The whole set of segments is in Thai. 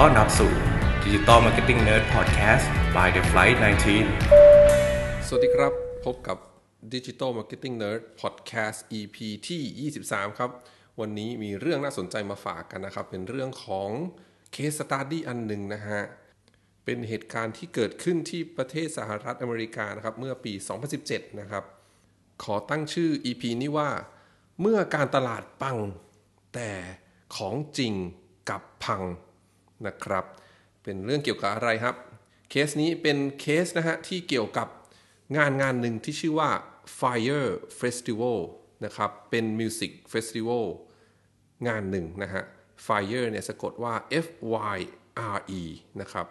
ต้อนรับสู่ Digital Marketing Nerd Podcast by The Flight 19 สวัสดีครับ พบกับ Digital Marketing Nerd Podcast EP ที่ 23 ครับ วันนี้มีเรื่องน่าสนใจมาฝากกันนะครับ เป็นเรื่องของ Case Study อันหนึ่งนะฮะ เป็นเหตุการณ์ที่เกิดขึ้นที่ประเทศสหรัฐอเมริกานะครับ เมื่อปี 2017 นะครับ ขอตั้งชื่อ EP นี้ว่า เมื่อการตลาดปังแต่ของจริงกับพัง นะครับ เป็นเรื่องเกี่ยวกับอะไรครับ เคสนี้เป็นเคสนะฮะที่เกี่ยวกับงานงานหนึ่งที่ชื่อว่า Fire Festival นะครับ เป็น Music Festival งานหนึ่งนะฮะ Fire เนี่ยสะกดว่า F Y R E นะครับ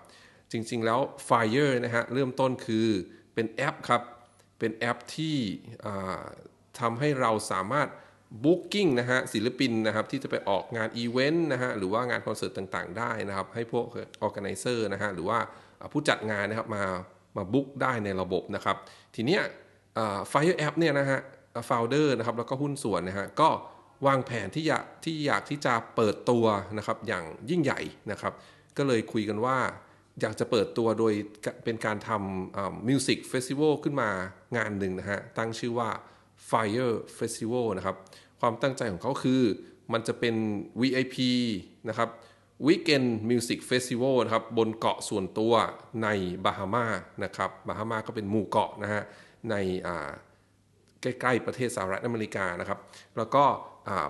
จริงๆแล้ว Fire นะฮะเริ่มต้นคือเป็นแอปครับ เป็นแอปที่ทำให้เราสามารถ booking นะฮะศิลปินนะครับที่จะไปออกงานอีเวนต์นะฮะหรือว่างานคอนเสิร์ตต่างๆ ได้นะครับ ให้พวก organizer นะฮะหรือว่าผู้จัดงานนะครับมามา book ได้ในระบบนะครับ ทีเนี้ย Fyre App เนี่ยนะฮะ founder นะครับแล้วก็หุ้นส่วนนะฮะก็วางแผนที่อยากที่อยากที่จะเปิดตัวนะครับอย่างยิ่งใหญ่นะครับ ก็เลยคุยกันว่าอยากจะเปิดตัวโดยเป็นการทำ music festival ขึ้นมางานหนึ่งนะฮะตั้งชื่อว่า Fyre Festival นะครับ ความตั้งใจของเขาคือมันจะเป็น VIP นะครับ Weekend Music Festival นะครับบนเกาะส่วนตัวในบาฮามานะครับบาฮามาก็เป็นหมู่เกาะนะฮะในใกล้ๆประเทศสหรัฐอเมริกานะครับ แล้วก็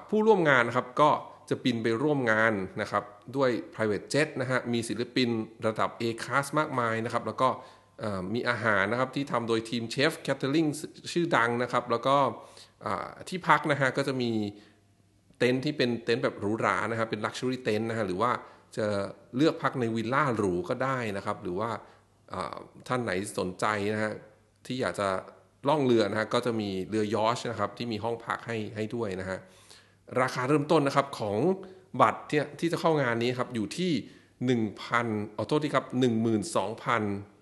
ผู้ร่วมงานนะครับก็จะบินไปร่วมงานนะครับ ด้วย private jet นะฮะมีศิลปินระดับ A class มากมายนะครับ แล้วก็ มีอาหารนะครับที่ทำโดยทีมเชฟ catering ชื่อดังนะครับ แล้วก็ที่พักนะฮะก็จะมีเต็นท์ที่เป็นเต็นท์แบบหรูหรานะครับเป็น luxury เต็นท์นะฮะหรือว่าจะเลือกพักในวิลล่าหรูก็ได้นะครับ หรือว่าท่านไหนสนใจนะฮะที่อยากจะล่องเรือนะฮะก็จะมีเรือยอชนะครับที่มีห้องพักให้ให้ด้วยนะฮะราคาเริ่มต้นนะครับของบัตรที่ที่จะเข้างานนี้ครับอยู่ที่ 1,000เออโทษทีครับ12,000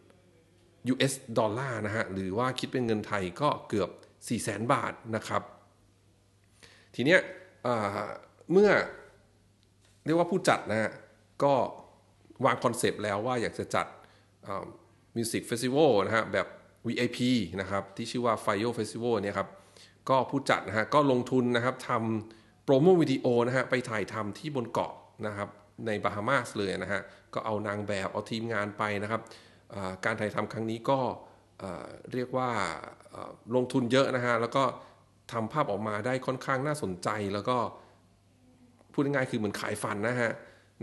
US ดอลลาร์นะฮะหรือว่าคิดเป็นเงินไทยก็เกือบ 400,000 บาทนะครับ ทีเนี้ยเมื่อเรียกว่าผู้จัดนะฮะก็วาง concept แล้วว่าอยากจะจัด music festival นะฮะแบบ VIP นะครับที่ชื่อว่า Fyre Festival เนี่ยครับก็ผู้จัดนะฮะก็ลงทุนนะครับทำโปรโมวิดีโอนะฮะไปถ่ายทำที่บนเกาะนะครับในบาฮามาสเลยนะฮะก็เอานางแบบเอาทีมงานไปนะครับ การถ่ายทำครั้งนี้ก็เรียกว่าลงทุนเยอะนะฮะแล้วก็ทำภาพออกมาได้ค่อนข้างน่าสนใจแล้วก็พูดง่ายๆคือเหมือนขายฝันนะฮะ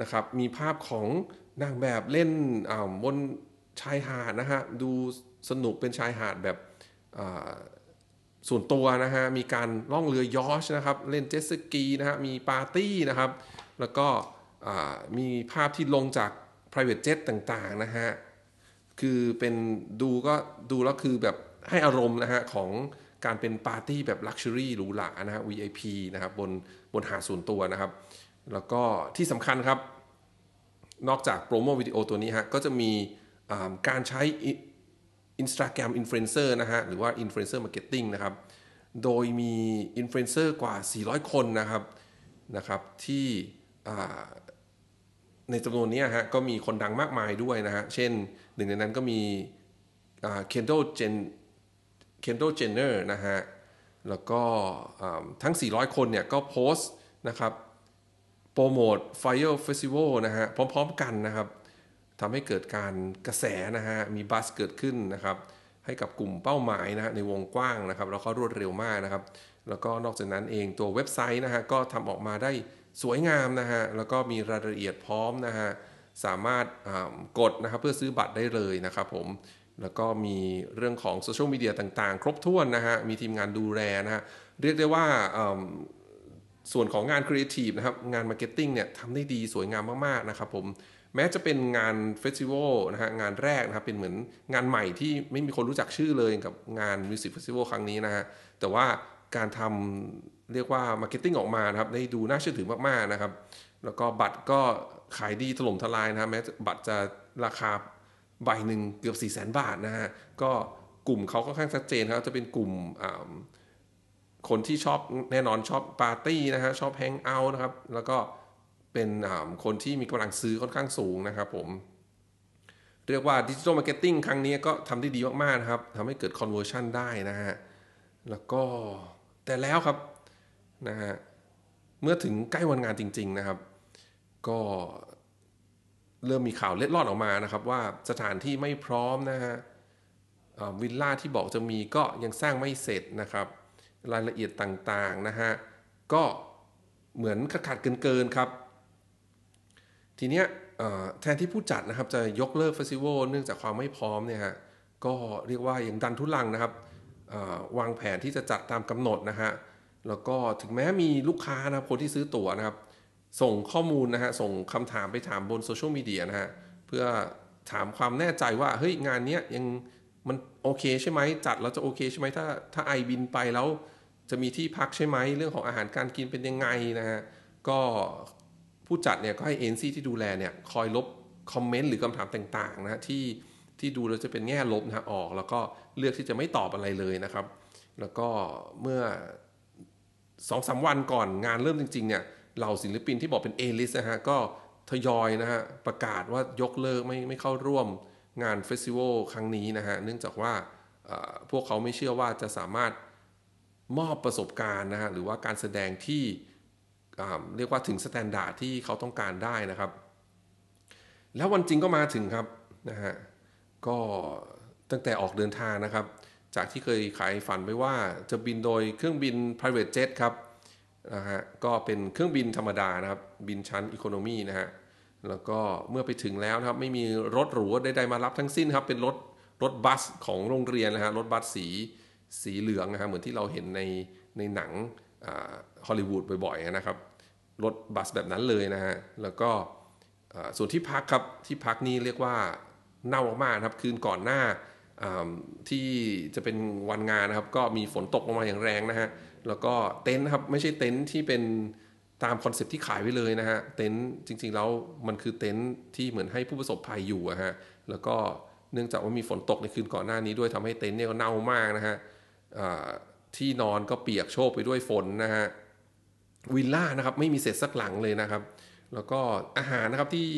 นะครับมีภาพของนางแบบเล่นบนชายหาดนะฮะดูสนุกเป็นชายหาดแบบส่วนตัวนะฮะมีการล่องเรือยอชนะครับเล่นเจ็ตสกีนะฮะมีปาร์ตี้นะครับ แล้วก็มีภาพที่ลงจาก private jet ต่างๆนะฮะ คือเป็นดูก็ดูแล้วคือแบบให้อารมณ์นะฮะของการเป็นปาร์ตี้แบบ luxury หรูหรานะฮะ VIP นะครับบนบนหาดส่วนตัวนะครับ แล้วก็ที่สำคัญครับ นอกจาก promo video ตัวนี้ฮะก็จะมีการใช้ Instagram Influencer นะฮะหรือว่า Influencer Marketing นะครับ โดยมีอินฟลูเอนเซอร์กว่า 400 คนนะครับนะครับที่ ในจำนวนนี้ฮะก็มีคนดังมากมายด้วยนะฮะ เช่นหนึ่งในนั้นก็มี Kendall Jen Kendall Jenner นะฮะ แล้วก็ทั้ง 400 คนเนี่ยก็โพสต์นะครับโปรโมท Fire Festival นะฮะ พร้อมๆกันนะครับทำให้เกิดการกระแสนะฮะ มีบัสเกิดขึ้นนะครับ ให้กับกลุ่มเป้าหมายนะฮะในวงกว้างนะครับ แล้วก็รวดเร็วมากนะครับ แล้วก็นอกจากนั้นเองตัวเว็บไซต์นะฮะก็ทำออกมาได้ สวยงามนะฮะแล้วก็มีรายละเอียดพร้อมนะฮะสามารถกดนะครับเพื่อซื้อบัตรได้เลยนะครับผมแล้วก็มีเรื่องของโซเชียลมีเดียต่างๆ ครบถ้วนนะฮะมีทีมงานดูแลนะฮะเรียกได้ว่าส่วนของงานครีเอทีฟนะครับงาน marketing เนี่ยทำได้ดีสวยงามมากๆนะครับผมแม้จะเป็นงาน festival นะฮะงานแรกนะครับเป็นเหมือนงานใหม่ที่ไม่มีคนรู้จักชื่อเลยกับงาน music festival ครั้งนี้นะฮะแต่ว่าการทำ เรียกว่า marketing ออกมานะครับได้ดูน่าเชื่อถือมากๆนะครับ แล้วก็บัตรก็ขายดีถล่มทลายนะแม้บัตรจะราคาใบหนึ่งเกือบ 4 0 0 0 0 0 บาทนะฮะก็กลุ่มเขาค่อนข้างชัดเจนครับจะเป็นกลุ่มคนที่ชอบแน่นอนชอบปาร์ตี้นะฮะชอบ hang out นะครับ แล้วก็เป็นคนที่มีกำลังซื้อค่อนข้างสูงนะครับผม เรียกว่า digital marketing ครั้งนี้ก็ทำได้ดีมากๆนะครับทำให้เกิด conversion ได้นะฮะแล้วก็แต่แล้วครับ นะฮะเมื่อถึงใกล้วันงานจริง ๆนะครับ ก็เริ่มมีข่าวเล็ดลอดออกมานะครับ ว่าสถานที่ไม่พร้อมนะฮะวิลล่าที่บอกจะมีก็ยังสร้างไม่เสร็จนะครับ รายละเอียดต่างๆนะฮะก็เหมือนขาดขาดเกินๆครับ ทีเนี้ยแทนที่ผู้จัดนะครับจะยกเลิกเฟสติวัลเนื่องจากความไม่พร้อมเนี่ยฮะก็เรียกว่ายังดันทุลังนะครับวางแผนที่จะจัดตามกำหนดนะฮะ แล้วก็ถึงแม้มีลูกค้านะครับคนที่ซื้อตั๋วนะครับ ส่งข้อมูลนะฮะส่งคำถามไปถามบนโซเชียลมีเดียนะฮะเพื่อถามความแน่ใจว่าเฮ้ยงานนี้ยังมันโอเคใช่ไหมจัดแล้วจะโอเคใช่ไหมถ้าถ้าไอบินไปแล้วจะมีที่พักใช่ไหมเรื่องของอาหารการกินเป็นยังไงนะฮะก็ผู้จัดเนี่ยก็ให้เอ็นซีที่ดูแลเนี่ยคอยลบคอมเมนต์หรือคำถามต่างๆนะที่ที่ดูแล้วจะเป็นแง่ลบนะออก แล้วก็เลือกที่จะไม่ตอบอะไรเลยนะครับ แล้วก็เมื่อ สองสามวันก่อนงานเริ่มจริง ๆ เนี่ยเหล่าศิลปินที่บอกเป็น A-list นะฮะ ก็ทยอยนะฮะ ประกาศว่ายกเลิกไม่ไม่เข้าร่วมงานเฟสติวัลครั้งนี้นะฮะ เนื่องจากว่าพวกเขาไม่เชื่อว่าจะสามารถมอบประสบการณ์นะฮะ หรือว่าการแสดงที่เรียกว่าถึง standard ที่เขาต้องการได้นะครับ แล้ววันจริงก็มาถึงครับนะฮะก็ตั้งแต่ออกเดินทางนะครับ จากที่เคยขายฝันไปว่าจะบินโดยเครื่องบิน private jet ครับนะฮะก็เป็นเครื่องบินธรรมดานะครับ บินชั้นอีโคโนมีนะฮะแล้วก็เมื่อไปถึงแล้วนะครับ ไม่มีรถหรูใดๆมารับทั้งสิ้นครับ เป็นรถรถบัสของโรงเรียนนะฮะรถบัสสีสีเหลืองนะฮะเหมือนที่เราเห็นในในหนังฮอลลีวูดบ่อยๆนะครับรถบัสแบบนั้นเลยนะฮะแล้วก็ส่วนที่พักครับที่พักนี้เรียกว่าเน่ามากครับ คืนก่อนหน้า ที่จะเป็นวันงานนะครับ ก็มีฝนตกลงมาอย่างแรงนะฮะแล้วก็เต็นท์ครับไม่ใช่เต็นท์ที่เป็นตามคอนเซปต์ที่ขายไว้เลยนะฮะเต็นท์จริง ๆ แล้วมันคือเต็นท์ที่เหมือนให้ผู้ประสบภัยอยู่อะฮะแล้วก็เนื่องจากว่ามีฝนตกในคืนก่อนหน้านี้ด้วยทำให้เต็นท์เนี่ยก็เน่ามากนะฮะที่นอนก็เปียกโชกไปด้วยฝนนะฮะวิลล่านะครับไม่มีเสร็จสักหลังเลยนะครับ แล้วก็อาหารนะครับที่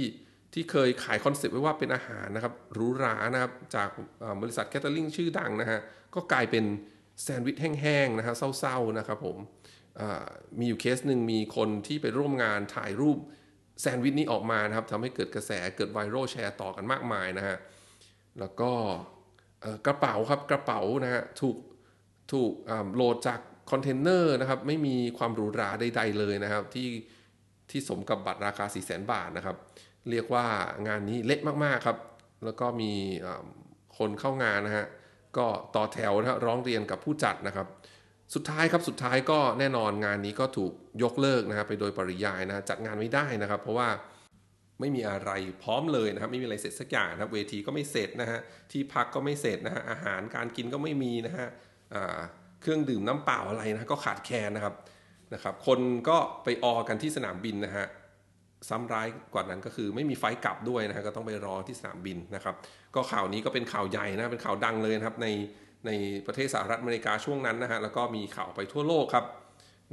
ที่เคยขายคอนเซปต์ไว้ว่าเป็นอาหารนะครับหรูหรานะครับจากบริษัท catering ชื่อดังนะฮะก็กลายเป็นแซนด์วิชแห้งๆนะฮะเศร้าๆนะครับผมมีอยู่เคสหนึ่งมีคนที่ไปร่วมงานถ่ายรูปแซนด์วิชนี้ออกมานะครับทำให้เกิดกระแสเกิดไวรัลแชร์ต่อกันมากมายนะฮะแล้วก็กระเป๋าครับกระเป๋านะฮะถูกถูกโหลดจากคอนเทนเนอร์นะครับไม่มีความหรูหราใดๆเลยนะครับที่ที่สมกับบัตรราคา 4 0 0 0 0 0 บาทนะครับ เรียกว่างานนี้เละมากๆครับ แล้วก็มีคนเข้างานนะฮะก็ต่อแถวนะร้องเรียนกับผู้จัดนะครับ สุดท้ายครับสุดท้ายก็แน่นอนงานนี้ก็ถูกยกเลิกนะครับไปโดยปริยายนะจัดงานไม่ได้นะครับ เพราะว่าไม่มีอะไรพร้อมเลยนะครับไม่มีอะไรเสร็จสักอย่างนะครับ เวทีก็ไม่เสร็จนะฮะที่พักก็ไม่เสร็จนะฮะอาหารการกินก็ไม่มีนะฮะเครื่องดื่มน้ำเปล่าอะไรนะก็ขาดแคลนนะครับนะครับ คนก็ไปออกันที่สนามบินนะฮะ ซ้ำร้ายกว่านั้นก็คือไม่มีไฟกลับด้วยนะฮะก็ต้องไปรอที่สนามบินนะครับ ก็ข่าวนี้ก็เป็นข่าวใหญ่นะเป็นข่าวดังเลยนะครับในในประเทศสหรัฐอเมริกาช่วงนั้นนะฮะแล้วก็มีข่าวไปทั่วโลกครับ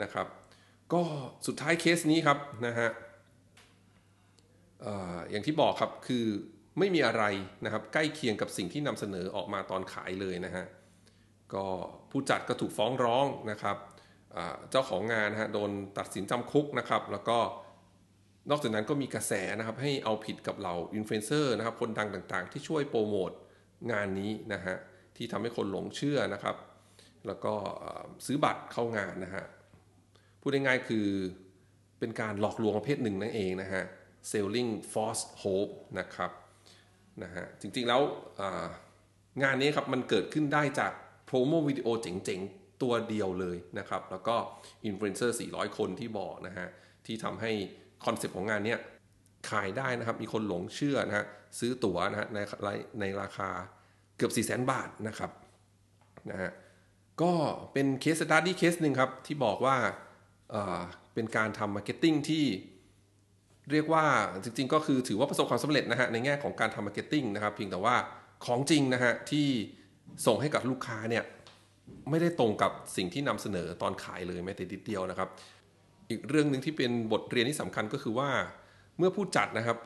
นะครับ ก็สุดท้ายเคสนี้ครับนะฮะอย่างที่บอกครับคือไม่มีอะไรนะครับใกล้เคียงกับสิ่งที่นำเสนอออกมาตอนขายเลยนะฮะก็ผู้จัดก็ถูกฟ้องร้องนะครับเจ้าของงานฮะโดนตัดสินจำคุกนะครับ แล้วก็ นอกจากนั้นก็มีกระแสนะครับให้เอาผิดกับเหล่าอินฟลูเอนเซอร์นะครับคนดังต่างๆ ที่ช่วยโปรโมทงานนี้นะฮะที่ทำให้คนหลงเชื่อนะครับ แล้วก็ซื้อบัตรเข้างานนะฮะพูดง่ายๆคือเป็นการหลอกลวงประเภทหนึ่งนั่นเองนะฮะ selling false hope นะครับนะฮะจริงๆแล้วงานนี้ครับมันเกิดขึ้นได้จาก promo video เจ๋งๆ ตัวเดียวเลยนะครับ แล้วก็อินฟลูเอนเซอร์400 คนที่บอกนะฮะที่ทำให้ คอนเซปต์ของงานนี้ขายได้นะครับ มีคนหลงเชื่อนะฮะซื้อตั๋วนะฮะในในราคาเกือบ4 0 0 0 0 0 บาทนะครับนะฮะก็เป็น case study เคสหนึ่งครับ ที่บอกว่าเป็นการทำ marketing ที่เรียกว่าจริงๆ ก็คือถือว่าประสบความสำเร็จนะฮะในแง่ของการทำ marketing นะครับ เพียงแต่ว่าของจริงนะฮะที่ส่งให้กับลูกค้าเนี่ยไม่ได้ตรงกับสิ่งที่นำเสนอตอนขายเลยแม้แต่นิดเดียวนะครับ อีกเรื่องหนึ่งที่เป็นบทเรียนที่สำคัญก็คือว่า เมื่อผู้จัดนะครับ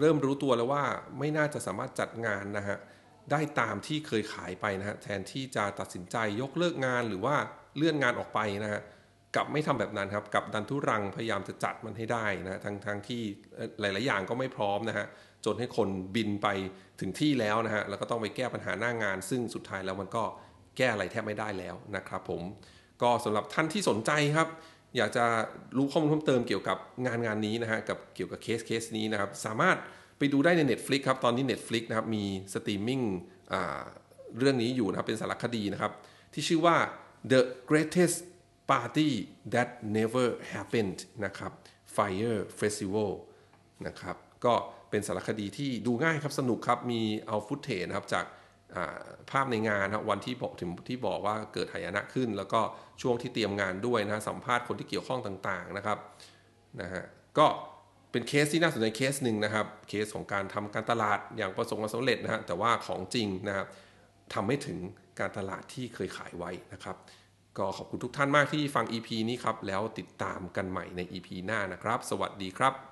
เริ่มรู้ตัวแล้วว่าไม่น่าจะสามารถจัดงานนะฮะได้ตามที่เคยขายไปนะฮะแทนที่จะตัดสินใจยกเลิกงานหรือว่าเลื่อนงานออกไปนะฮะกลับไม่ทำแบบนั้นครับกับดันทุรังพยายามจะจัดมันให้ได้นะทั้งทั้งที่หลาย ๆ อย่างก็ไม่พร้อมนะฮะจนให้คนบินไปถึงที่แล้วนะฮะแล้วก็ต้องไปแก้ปัญหาหน้างาน ซึ่งสุดท้ายแล้วมันก็แก้อะไรแทบไม่ได้แล้วนะครับผมก็สำหรับท่านที่สนใจครับ อยากจะรู้ข้อมูลเพิ่มเติมเกี่ยวกับงานงานนี้นะฮะกับเกี่ยวกับเคสเคสนี้นะครับสามารถไปดูได้ใน Netflix ครับตอนนี้ Netflix นะครับมีสตรีมมิ่งเรื่องนี้อยู่นะครับเป็นสารคดีนะครับที่ชื่อว่า The Greatest Party That Never Happened นะครับ Fyre Festival นะครับก็เป็นสารคดีที่ดูง่ายครับสนุกครับมีเอา footage นะครับจาก ภาพในงานนะวันที่บอกถึงที่บอกว่าเกิดหายนะขึ้น แล้วก็ช่วงที่เตรียมงานด้วยนะสัมภาษณ์คนที่เกี่ยวข้องต่างๆนะครับนะฮะก็เป็นเคสที่น่าสนใจเคสหนึ่งนะครับ เคสของการทำการตลาดอย่างประสบความสำเร็จนะฮะแต่ว่าของจริงนะครับทำไม่ถึงการตลาดที่เคยขายไว้นะครับ ก็ขอบคุณทุกท่านมากที่ฟัง EP นี้ครับ แล้วติดตามกันใหม่ใน EP หน้านะครับ สวัสดีครับ